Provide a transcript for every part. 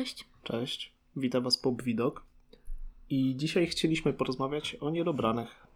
Cześć. Cześć, witam Was Pop Widok. I dzisiaj chcieliśmy porozmawiać o niedobranych.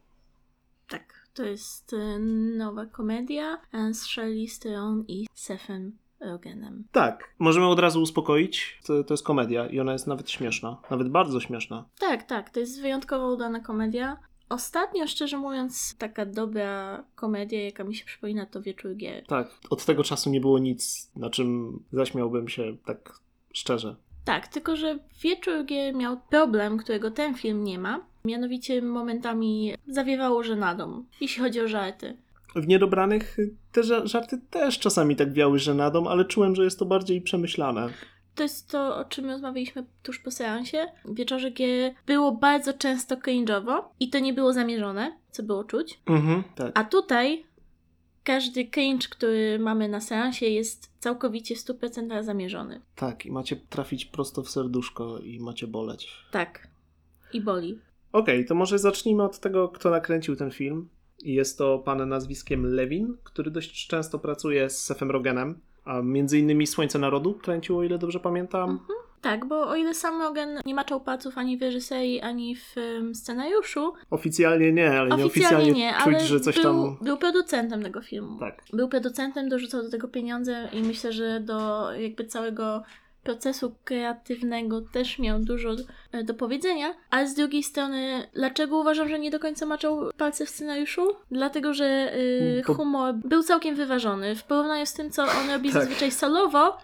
Tak, to jest y, nowa komedia e, z Charlize Theron i Sethem Rogenem. Tak, możemy od razu uspokoić. To, to jest komedia i ona jest nawet śmieszna. Nawet bardzo śmieszna. Tak, tak, to jest wyjątkowo udana komedia. Ostatnio, szczerze mówiąc, taka dobra komedia, jaka mi się przypomina, to Wieczór Gier. Tak, od tego czasu nie było nic, na czym zaśmiałbym się tak szczerze. Tak, tylko że Wieczór Gier miał problem, którego ten film nie ma. Mianowicie momentami zawiewało żenadą, jeśli chodzi o żarty. W niedobranych te ża- żarty też czasami tak wiały żenadą, ale czułem, że jest to bardziej przemyślane. To jest to, o czym rozmawialiśmy tuż po seansie. W Wieczorze Gier było bardzo często cringe'owo i to nie było zamierzone, co było czuć. Mhm, tak. A tutaj każdy cringe, który mamy na seansie jest całkowicie w 100% zamierzony. Tak, i macie trafić prosto w serduszko i macie boleć. Tak. I boli. Okej, to może zacznijmy od tego, kto nakręcił ten film. Jest to pan nazwiskiem Lewin, który dość często pracuje z Sefem Rogenem, a między innymi Słońce Narodu kręcił, o ile dobrze pamiętam. Tak, bo o ile sam Logan nie maczał palców ani w reżyserii, ani w em, scenariuszu, Oficjalnie nie, ale oficjalnie nieoficjalnie nie, czuć, ale że coś był, tam... był producentem tego filmu. Tak. Był producentem, dorzucał do tego pieniądze i myślę, że do jakby całego procesu kreatywnego też miał dużo e, do powiedzenia, ale z drugiej strony, dlaczego uważam, że nie do końca maczał palce w scenariuszu? Dlatego, że y, humor był całkiem wyważony. W porównaniu z tym, co on robi Tak. zazwyczaj solowo,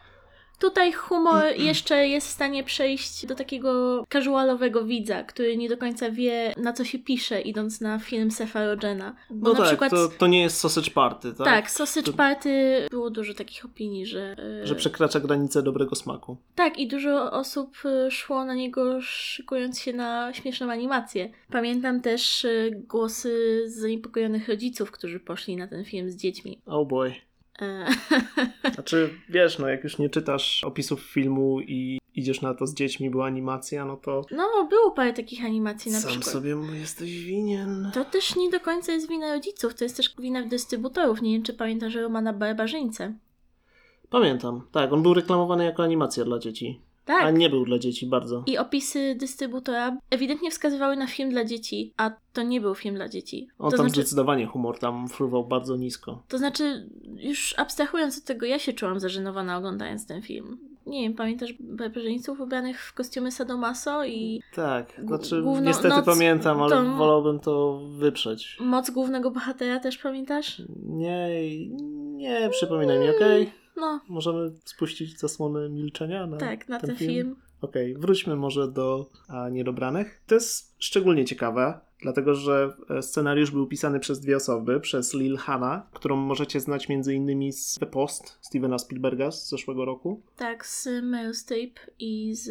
Tutaj humor jeszcze jest w stanie przejść do takiego casualowego widza, który nie do końca wie, na co się pisze, idąc na film Sefa Rogena. Bo No na tak, przykład to, to nie jest sausage party, tak? tak, Sausage To- Party było dużo takich opinii, że. e, Że przekracza granicę dobrego smaku. Tak, i dużo osób e, szło na niego szykując się na śmieszną animację. Pamiętam też e, głosy zaniepokojonych rodziców, którzy poszli na ten film z dziećmi. Oh boy. Znaczy, wiesz, no jak już nie czytasz opisów filmu i idziesz na to z dziećmi, była animacja, no to No, było parę takich animacji na sam przykład. sobie mu jesteś winien. To też nie do końca jest wina rodziców, to jest też wina dystrybutorów. Nie wiem, czy pamiętasz Romana Barbarzyńcę. Pamiętam, tak, on był reklamowany jako animacja dla dzieci. Tak. A nie był dla dzieci bardzo. I opisy dystrybutora ewidentnie wskazywały na film dla dzieci, a to nie był film dla dzieci. On to tam znaczy, zdecydowanie humor tam fruwał bardzo nisko. To znaczy, już abstrahując od tego, ja się czułam zażenowana oglądając ten film. Nie wiem, pamiętasz barbarzyńców ubranych w kostiumy Sadomaso i Tak, znaczy główno- niestety noc- pamiętam, ale to- wolałbym to wyprzeć. moc głównego bohatera też pamiętasz? Nie, nie przypominaj mi, okej? No, Możemy spuścić zasłonę milczenia na tak, na ten, ten, film? film. Okej, wróćmy może do a, Niedobranych. To jest szczególnie ciekawe, dlatego że e, scenariusz był pisany przez dwie osoby, przez Lil Hanna, którą możecie znać m.in. z The Post Stevena Spielberga z zeszłego roku, Tak, z Meryl Streep i z,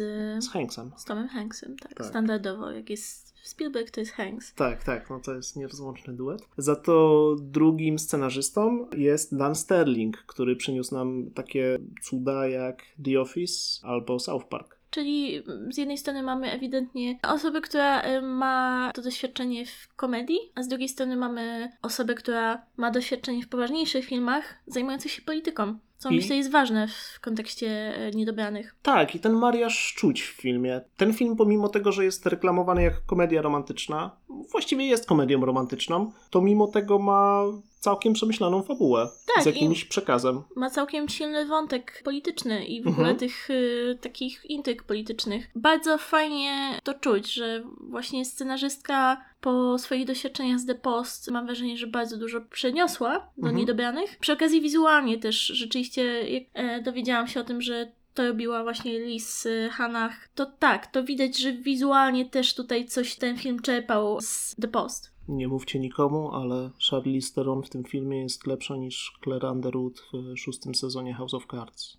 z Hanksem. z Tomem Hanksem, tak, Tak. standardowo. Jak jest Spielberg, to jest Hanks. Tak, tak, no to jest nierozłączny duet. Za to drugim scenarzystą jest Dan Sterling, który przyniósł nam takie cuda jak The Office albo South Park. Czyli z jednej strony mamy ewidentnie osobę, która y, ma to doświadczenie w komedii, a z drugiej strony mamy osobę, która ma doświadczenie w poważniejszych filmach zajmujących się polityką. Co I- myślę jest ważne w kontekście y, niedobranych. Tak, i ten mariaż czuć w filmie. Ten film, pomimo tego, że jest reklamowany jako komedia romantyczna, właściwie jest komedią romantyczną, to mimo tego ma całkiem przemyślaną fabułę Tak, z jakimś przekazem. Ma całkiem silny wątek polityczny i w Mhm. ogóle tych y, takich intryg politycznych. Bardzo fajnie to czuć, że właśnie scenarzystka po swoich doświadczeniach z The Post mam wrażenie, że bardzo dużo przeniosła do Mhm. niedobranych. Przy okazji wizualnie też rzeczywiście jak e, dowiedziałam się o tym, że to robiła właśnie Liz y, Hanach, to tak, to widać, że wizualnie też tutaj coś ten film czerpał z The Post. Nie mówcie nikomu, ale Charlize Theron w tym filmie jest lepsza niż Claire Underwood w szóstym sezonie House of Cards.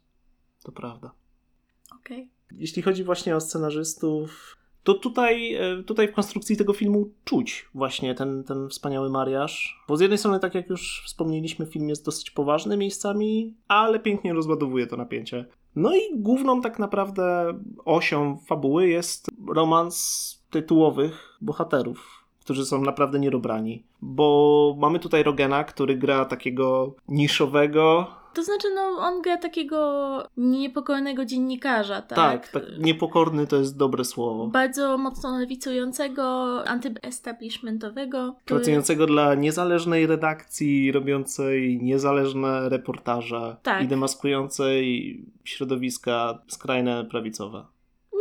To prawda. Okej. Jeśli chodzi właśnie o scenarzystów, to tutaj, e, tutaj w konstrukcji tego filmu czuć właśnie ten, ten wspaniały mariaż. Bo z jednej strony, tak jak już wspomnieliśmy, film jest dosyć poważny miejscami, ale pięknie rozładowuje to napięcie. No i główną tak naprawdę osią fabuły jest romans tytułowych bohaterów. Którzy są naprawdę niedobrani. Bo mamy tutaj Rogena, który gra takiego niszowego, To znaczy, no, on gra takiego niepokornego dziennikarza, tak? tak, tak niepokorny to jest dobre słowo. Bardzo mocno lewicującego, antyestablishmentowego. który- Pracującego dla niezależnej redakcji, robiącej niezależne reportaże Tak. i demaskującej środowiska skrajne prawicowe.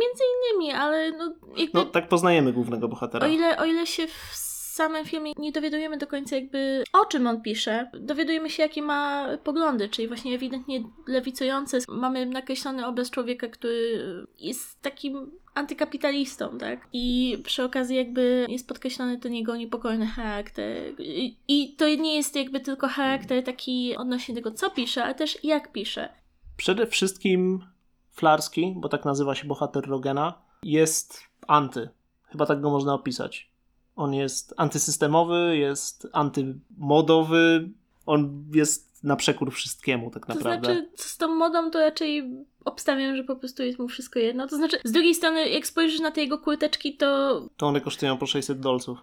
Między innymi, ale no, jakby, No, tak poznajemy głównego bohatera. o, ile, o ile się w samym filmie nie dowiadujemy do końca jakby o czym on pisze, dowiadujemy się jakie ma poglądy, czyli właśnie ewidentnie lewicujące. Mamy nakreślony obraz człowieka, który jest takim antykapitalistą, tak? I przy okazji jakby jest podkreślony ten jego niepokojny charakter. I, I to nie jest jakby tylko charakter taki odnośnie tego, co pisze, ale też jak pisze. Przede wszystkim Flarski, bo tak nazywa się bohater Rogena, jest anty. Chyba tak go można opisać. On jest antysystemowy, jest antymodowy, on jest na przekór wszystkiemu tak To naprawdę. znaczy, z tą modą to raczej obstawiam, że po prostu jest mu wszystko jedno. To znaczy, z drugiej strony, jak spojrzysz na te jego kurteczki, to To one kosztują po 600 dolców.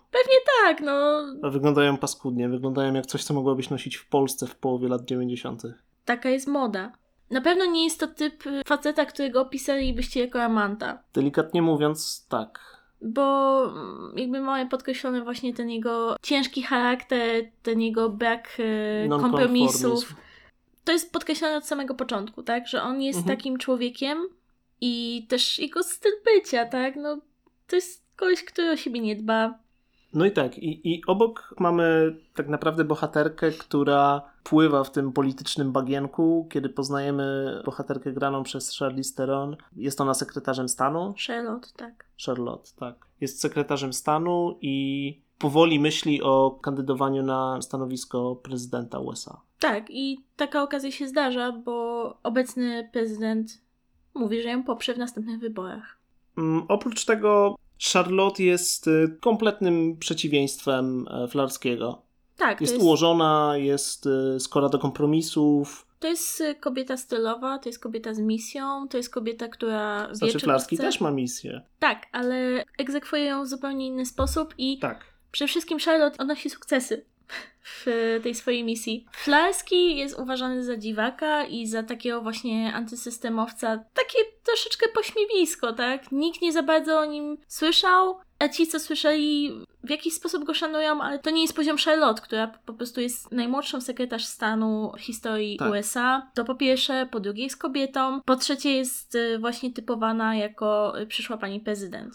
tak, no. A wyglądają paskudnie, wyglądają jak coś, co mogłabyś nosić w Polsce w połowie lat 90. Taka jest moda. Na pewno nie jest to typ y, faceta, którego opisalibyście jako amanta. Delikatnie mówiąc, tak. Bo mm, jakby mamy podkreślony właśnie ten jego ciężki charakter, ten jego brak e, kompromisów. To jest podkreślone od samego początku, tak? Że on jest Mhm. takim człowiekiem i też jego styl bycia, tak? No, to jest koleś, który o siebie nie dba. No i tak, i, i obok mamy tak naprawdę bohaterkę, która pływa w tym politycznym bagienku. Kiedy poznajemy bohaterkę graną przez Charlize Theron, jest ona sekretarzem stanu. Charlotte, tak. Charlotte, tak. Jest sekretarzem stanu i powoli myśli o kandydowaniu na stanowisko prezydenta USA. Tak, i taka okazja się zdarza, bo obecny prezydent mówi, że ją poprze w następnych wyborach. Mm, oprócz tego, Charlotte jest y, kompletnym przeciwieństwem e, Flarskiego. Tak, Jest jest, ułożona, jest y, skora do kompromisów. to jest y, kobieta stylowa, to jest kobieta z misją, to jest kobieta, która wie, Znaczy, czego Flarski chce. też ma misję. Tak, ale egzekwuje ją w zupełnie inny sposób i Tak. przede wszystkim Charlotte odnosi sukcesy w tej swojej misji. Flarski jest uważany za dziwaka i za takiego właśnie antysystemowca, takie troszeczkę pośmiewisko, tak? Nikt nie za bardzo o nim słyszał, a ci, co słyszeli, w jakiś sposób go szanują, ale to nie jest poziom Charlotte, która po prostu jest najmłodszą sekretarz stanu w historii Tak. USA. To po pierwsze, po drugie jest kobietą, po trzecie jest y, właśnie typowana jako y, przyszła pani prezydent.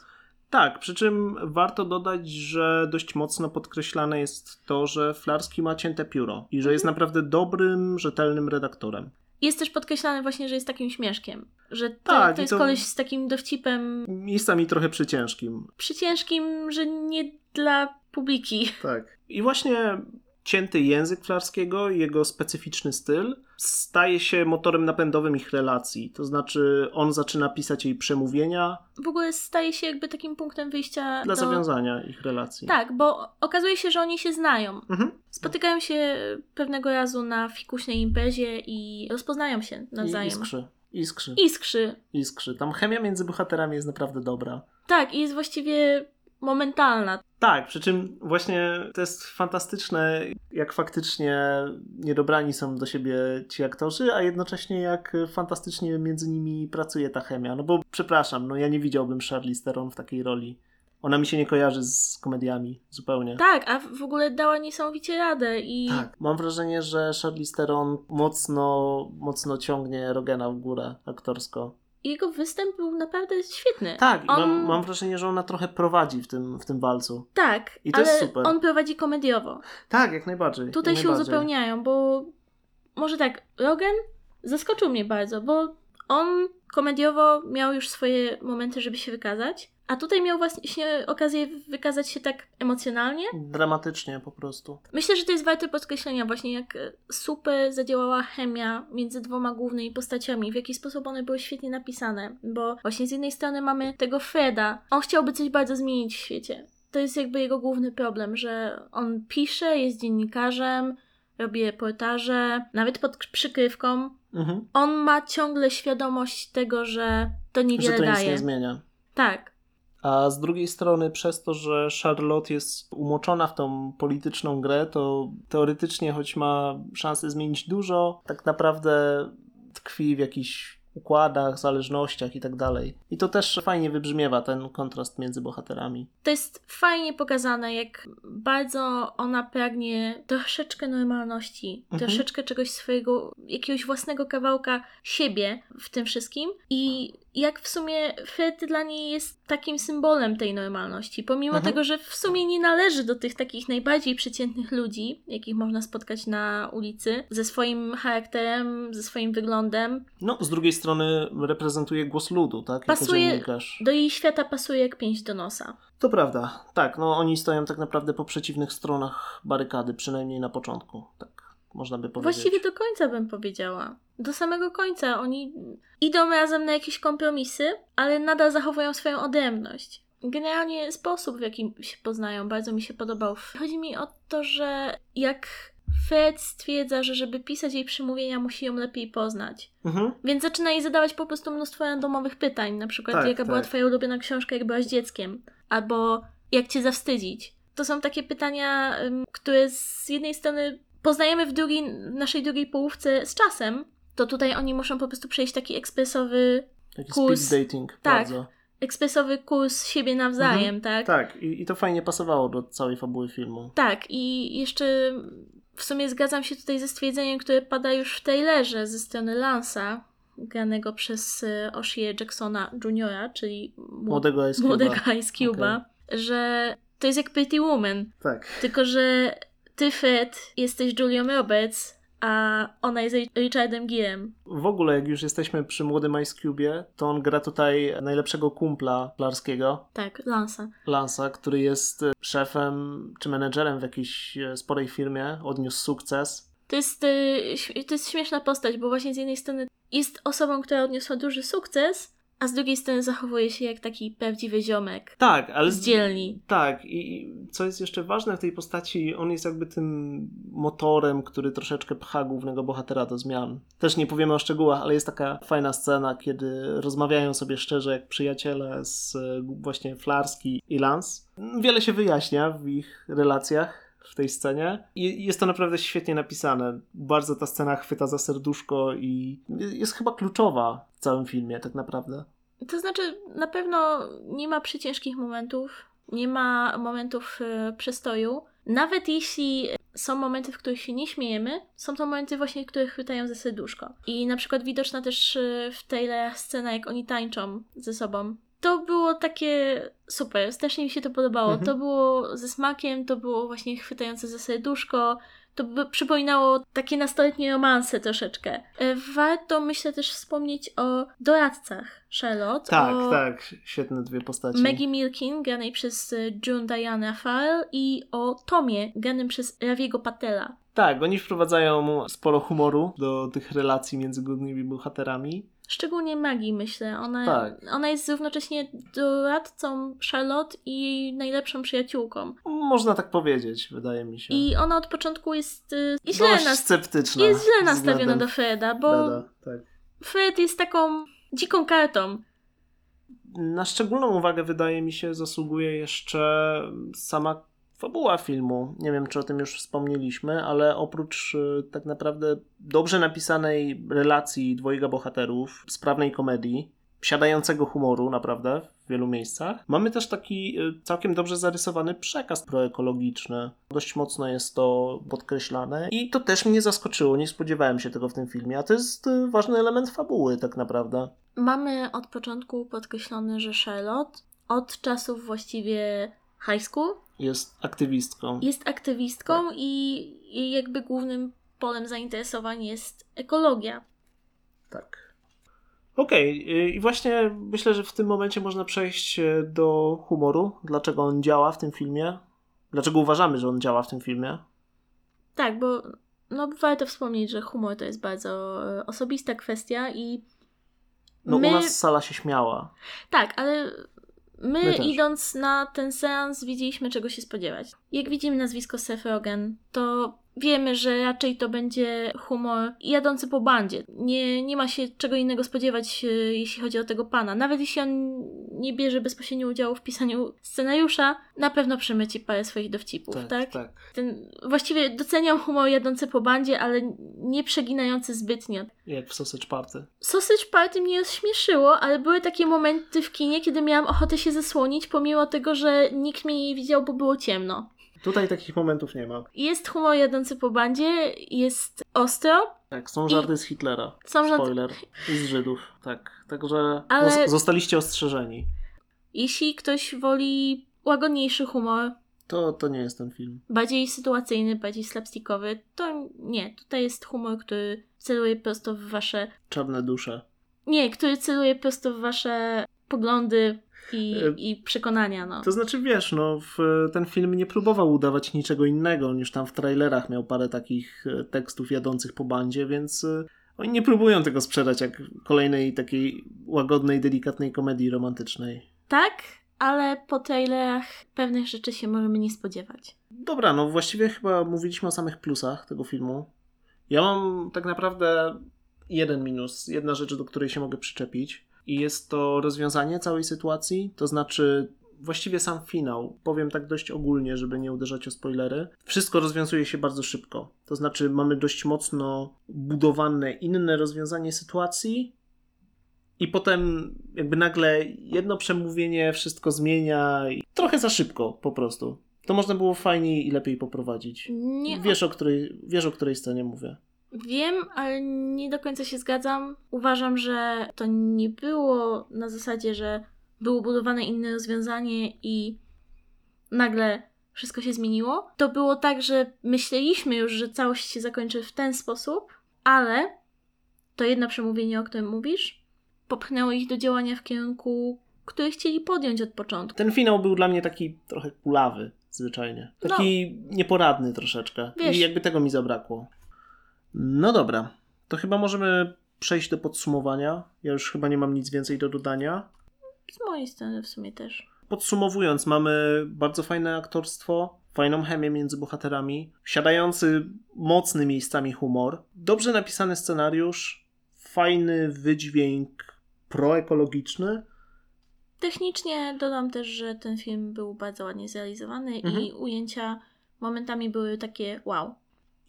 Tak, przy czym warto dodać, że dość mocno podkreślane jest to, że Flarski ma cięte pióro i że jest Mhm. naprawdę dobrym, rzetelnym redaktorem. Jest też podkreślane właśnie, że jest takim śmieszkiem. Że to, Tak, to jest to- koleś z takim dowcipem Miejscami trochę przyciężkim. przyciężkim, że nie dla publiki. Tak. I właśnie cięty język Flarskiego i jego specyficzny styl staje się motorem napędowym ich relacji. To znaczy, on zaczyna pisać jej przemówienia W ogóle staje się jakby takim punktem wyjścia dla do... zawiązania ich relacji. Tak, bo okazuje się, że oni się znają. Mhm. Spotykają się pewnego razu na fikuśnej imprezie i rozpoznają się I nawzajem. iskrzy. Iskrzy. Iskrzy. Iskrzy. Tam chemia między bohaterami jest naprawdę dobra. Tak, i jest właściwie momentalna. Tak, przy czym właśnie to jest fantastyczne, jak faktycznie niedobrani są do siebie ci aktorzy, a jednocześnie jak fantastycznie między nimi pracuje ta chemia. No bo przepraszam, no ja nie widziałbym Charlize Theron w takiej roli. Ona mi się nie kojarzy z komediami zupełnie. Tak, a w ogóle dała niesamowicie radę i Tak. Mam wrażenie, że Charlize Theron mocno, mocno ciągnie Rogena w górę aktorsko. Jego występ był naprawdę świetny. Tak, On- mam, mam wrażenie, że ona trochę prowadzi w tym, w tym walcu. Tak, I to ale jest super. on prowadzi komediowo. Tak, jak najbardziej. Tutaj jak się najbardziej. uzupełniają, bo może tak, Rogan zaskoczył mnie bardzo, bo on komediowo miał już swoje momenty, żeby się wykazać, a tutaj miał właśnie okazję wykazać się tak emocjonalnie. Dramatycznie po prostu. Myślę, że to jest warte podkreślenia właśnie, jak super zadziałała chemia między dwoma głównymi postaciami, w jaki sposób one były świetnie napisane, bo właśnie z jednej strony mamy tego Freda, on chciałby coś bardzo zmienić w świecie. To jest jakby jego główny problem, że on pisze, jest dziennikarzem, robi reportaże, nawet pod przykrywką. Mhm. On ma ciągle świadomość tego, że to Że niewiele to nic daje. nie zmienia. Tak. A z drugiej strony, przez to, że Charlotte jest umoczona w tą polityczną grę, to teoretycznie, choć ma szansę zmienić dużo, tak naprawdę tkwi w jakichś układach, zależnościach i tak dalej. I to też fajnie wybrzmiewa ten kontrast między bohaterami. To jest fajnie pokazane, jak bardzo ona pragnie troszeczkę normalności, Mhm. troszeczkę czegoś swojego, jakiegoś własnego kawałka siebie w tym wszystkim. I jak w sumie Fred dla niej jest takim symbolem tej normalności, pomimo Mhm. tego, że w sumie nie należy do tych takich najbardziej przeciętnych ludzi, jakich można spotkać na ulicy, ze swoim charakterem, ze swoim wyglądem. No, z drugiej strony reprezentuje głos ludu, tak? Pasuje-. Do jej świata pasuje jak pięść do nosa. To prawda. Tak, no oni stoją tak naprawdę po przeciwnych stronach barykady, przynajmniej na początku. Tak, można by powiedzieć. Właściwie do końca bym powiedziała. Do samego końca. Oni idą razem na jakieś kompromisy, ale nadal zachowują swoją odrębność. Generalnie sposób, w jaki się poznają, bardzo mi się podobał. Chodzi mi o to, że jak Fred stwierdza, że żeby pisać jej przemówienia, musi ją lepiej poznać. Mhm. Więc zaczyna jej zadawać po prostu mnóstwo randomowych pytań, na przykład Tak, jaka była tak. twoja ulubiona książka, jak byłaś dzieckiem, albo jak cię zawstydzić. To są takie pytania, które z jednej strony poznajemy w drugiej, naszej drugiej połówce z czasem, to tutaj oni muszą po prostu przejść taki ekspresowy, Taki Kurs. speed dating, Tak. bardzo. ekspresowy kurs siebie nawzajem, tak? Tak, i, i to fajnie pasowało do całej fabuły filmu. Tak, i jeszcze w sumie zgadzam się tutaj ze stwierdzeniem, które pada już w trailerze ze strony Lansa, granego przez y, Oshie Jacksona Jr., czyli młod- Młodego Ice Cube'a. młodego Ice Cube'a, że to jest jak Pretty Woman, Tak. tylko że ty, Fred, jesteś Julią Roberts, a ona jest Richardem Girem. W ogóle, jak już jesteśmy przy młodym Ice Cube'ie, to on gra tutaj najlepszego kumpla Larskiego, Tak, Lansa. Lansa, który jest e, szefem czy menedżerem w jakiejś e, sporej firmie, odniósł sukces. To jest, ś- to jest śmieszna postać, bo właśnie z jednej strony jest osobą, która odniosła duży sukces, a z drugiej strony zachowuje się jak taki prawdziwy ziomek Tak, ale z dzielni. Tak, i co jest jeszcze ważne w tej postaci, on jest jakby tym motorem, który troszeczkę pcha głównego bohatera do zmian. Też nie powiemy o szczegółach, ale jest taka fajna scena, kiedy rozmawiają sobie szczerze jak przyjaciele z e, właśnie Flarski i Lance. Wiele się wyjaśnia w ich relacjach w tej scenie i jest to naprawdę świetnie napisane. Bardzo ta scena chwyta za serduszko i jest chyba kluczowa w całym filmie tak naprawdę. To znaczy, na pewno nie ma przyciężkich momentów, nie ma momentów e, przestoju. Nawet jeśli są momenty, w których się nie śmiejemy, są to momenty właśnie, które chwytają za serduszko. I na przykład widoczna też e, w trailerach scena, jak oni tańczą ze sobą. To było takie super, strasznie mi się to podobało. Mhm. To było ze smakiem, to było właśnie chwytające za serduszko. To by przypominało takie nastoletnie romanse troszeczkę. E, Warto, myślę, też wspomnieć o doradcach Charlotte. Tak, o tak, świetne dwie postaci. Maggie Milkin, granej przez e, June Diana Farrell i o Tomie, granym przez Raviego Patela. Tak, oni wprowadzają sporo humoru do tych relacji między głównymi bohaterami. Szczególnie Maggie, myślę. Ona, Tak. ona jest równocześnie doradcą Charlotte i jej najlepszą przyjaciółką. Można tak powiedzieć, wydaje mi się. I ona od początku jest y, i źle, nas, sceptyczna. jest źle nastawiona do Freda, bo Freda, tak. Fred jest taką dziką kartą. Na szczególną uwagę, wydaje mi się, zasługuje jeszcze sama fabuła filmu. Nie wiem, czy o tym już wspomnieliśmy, ale oprócz y, tak naprawdę dobrze napisanej relacji dwojga bohaterów, sprawnej komedii, siadającego humoru naprawdę w wielu miejscach, mamy też taki y, całkiem dobrze zarysowany przekaz proekologiczny. Dość mocno jest to podkreślane i to też mnie zaskoczyło, nie spodziewałem się tego w tym filmie, a to jest y, ważny element fabuły tak naprawdę. Mamy od początku podkreślone, że Charlotte od czasów właściwie high school Jest aktywistką. jest aktywistką Tak. i, i jakby głównym polem zainteresowań jest ekologia. Tak. Okej, y, i właśnie myślę, że w tym momencie można przejść e, do humoru. Dlaczego on działa w tym filmie? Dlaczego uważamy, że on działa w tym filmie? Tak, bo no, warto wspomnieć, że humor to jest bardzo e, osobista kwestia i No my... u nas sala się śmiała. Tak, ale my, My idąc na ten seans widzieliśmy czego się spodziewać. jak widzimy nazwisko Seth Rogen, to wiemy, że raczej to będzie humor jadący po bandzie. Nie, nie ma się czego innego spodziewać, e, jeśli chodzi o tego pana. Nawet jeśli on nie bierze bezpośrednio udziału w pisaniu scenariusza, na pewno przemyci parę swoich dowcipów, tak? tak. Ten, właściwie doceniam humor jadący po bandzie, ale nie przeginający zbytnio. Jak w Sausage Party. Sausage Party mnie rozśmieszyło, ale były takie momenty w kinie, kiedy miałam ochotę się zasłonić, pomimo tego, że nikt mnie nie widział, bo było ciemno. Tutaj takich momentów nie ma. Jest humor jadący po bandzie, jest ostro. Tak, są żarty z Hitlera. Są żarty- Spoiler. I z Żydów. Tak. Także Ale- zos- zostaliście ostrzeżeni. Jeśli ktoś woli łagodniejszy humor, To, to nie jest ten film. bardziej sytuacyjny, bardziej slapstickowy, to nie. Tutaj jest humor, który celuje prosto w wasze... Czarne dusze. Nie, który celuje prosto w wasze poglądy i, E, i przekonania, no. To znaczy, wiesz, no, w, ten film nie próbował udawać niczego innego, niż tam w trailerach miał parę takich e, tekstów jadących po bandzie, więc e, oni nie próbują tego sprzedać jak kolejnej takiej łagodnej, delikatnej komedii romantycznej. Tak, ale po trailerach pewnych rzeczy się możemy nie spodziewać. Dobra, no właściwie chyba mówiliśmy o samych plusach tego filmu. Ja mam tak naprawdę jeden minus, jedna rzecz, do której się mogę przyczepić. I jest to rozwiązanie całej sytuacji, to znaczy właściwie sam finał. Powiem tak dość ogólnie, żeby nie uderzać o spoilery. Wszystko rozwiązuje się bardzo szybko. To znaczy mamy dość mocno budowane inne rozwiązanie sytuacji. I potem jakby nagle jedno przemówienie wszystko zmienia i trochę za szybko po prostu. To można było fajniej i lepiej poprowadzić. Nie, Wiesz o, której, wiesz, o której scenie mówię. Wiem, ale nie do końca się zgadzam. Uważam, że to nie było na zasadzie, że było budowane inne rozwiązanie i nagle wszystko się zmieniło. To było tak, że myśleliśmy już, że całość się zakończy w ten sposób, ale to jedno przemówienie, o którym mówisz, popchnęło ich do działania w kierunku, który chcieli podjąć od początku. Ten finał był dla mnie taki trochę kulawy, zwyczajnie. Taki nieporadny troszeczkę. Wiesz- I jakby tego mi zabrakło. No dobra, to chyba możemy przejść do podsumowania. Ja już chyba nie mam nic więcej do dodania. Z mojej strony w sumie też. Podsumowując, mamy bardzo fajne aktorstwo, fajną chemię między bohaterami, siadający mocny miejscami humor, dobrze napisany scenariusz, fajny wydźwięk proekologiczny. Technicznie dodam też, że ten film był bardzo ładnie zrealizowany i Mhm. ujęcia momentami były takie wow.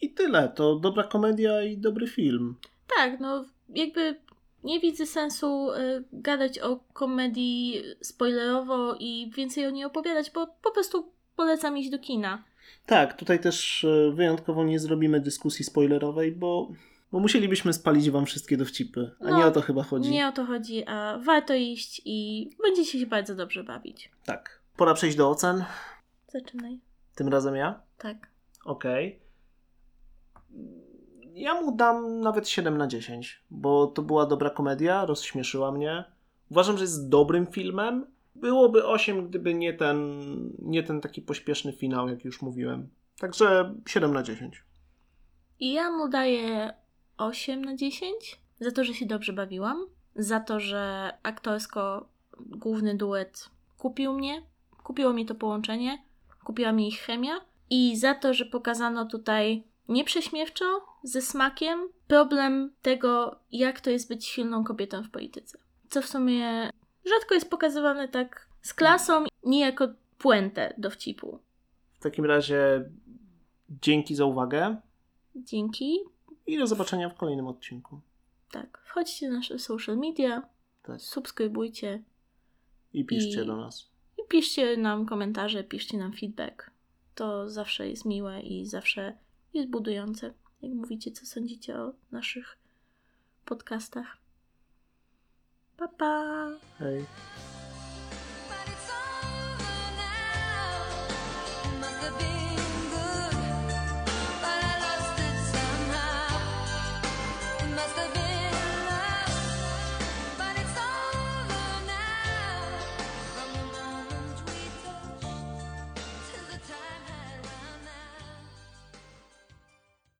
I tyle. To dobra komedia i dobry film. Tak, no jakby nie widzę sensu y, gadać o komedii spoilerowo i więcej o niej opowiadać, bo po prostu polecam iść do kina. Tak, tutaj też e, wyjątkowo nie zrobimy dyskusji spoilerowej, bo, bo musielibyśmy spalić wam wszystkie dowcipy. A No, nie o to chyba chodzi. Nie o to chodzi, a warto iść i będziecie się bardzo dobrze bawić. Tak. Pora przejść do ocen. Zaczynaj. Tym razem ja. Tak. Okej. Ja mu dam nawet 7 na 10, bo to była dobra komedia, rozśmieszyła mnie. Uważam, że jest dobrym filmem. Byłoby 8, gdyby nie ten, nie ten taki pośpieszny finał, jak już mówiłem. Także 7 na 10. I ja mu daję 8 na 10 za to, że się dobrze bawiłam, za to, że aktorsko główny duet kupił mnie, kupiło mi to połączenie, kupiła mi ich chemia i za to, że pokazano tutaj nieprześmiewczo, ze smakiem, problem tego, jak to jest być silną kobietą w polityce. Co w sumie rzadko jest pokazywane tak z klasą, nie jako puentę dowcipu. W takim razie dzięki za uwagę Dzięki. i do zobaczenia w kolejnym odcinku. Tak, wchodźcie na nasze social media, Tak. subskrybujcie I piszcie I- do nas. i piszcie nam komentarze, piszcie nam feedback. To zawsze jest miłe i zawsze jest budujące. Jak mówicie, co sądzicie o naszych podcastach. Pa, pa! Hej.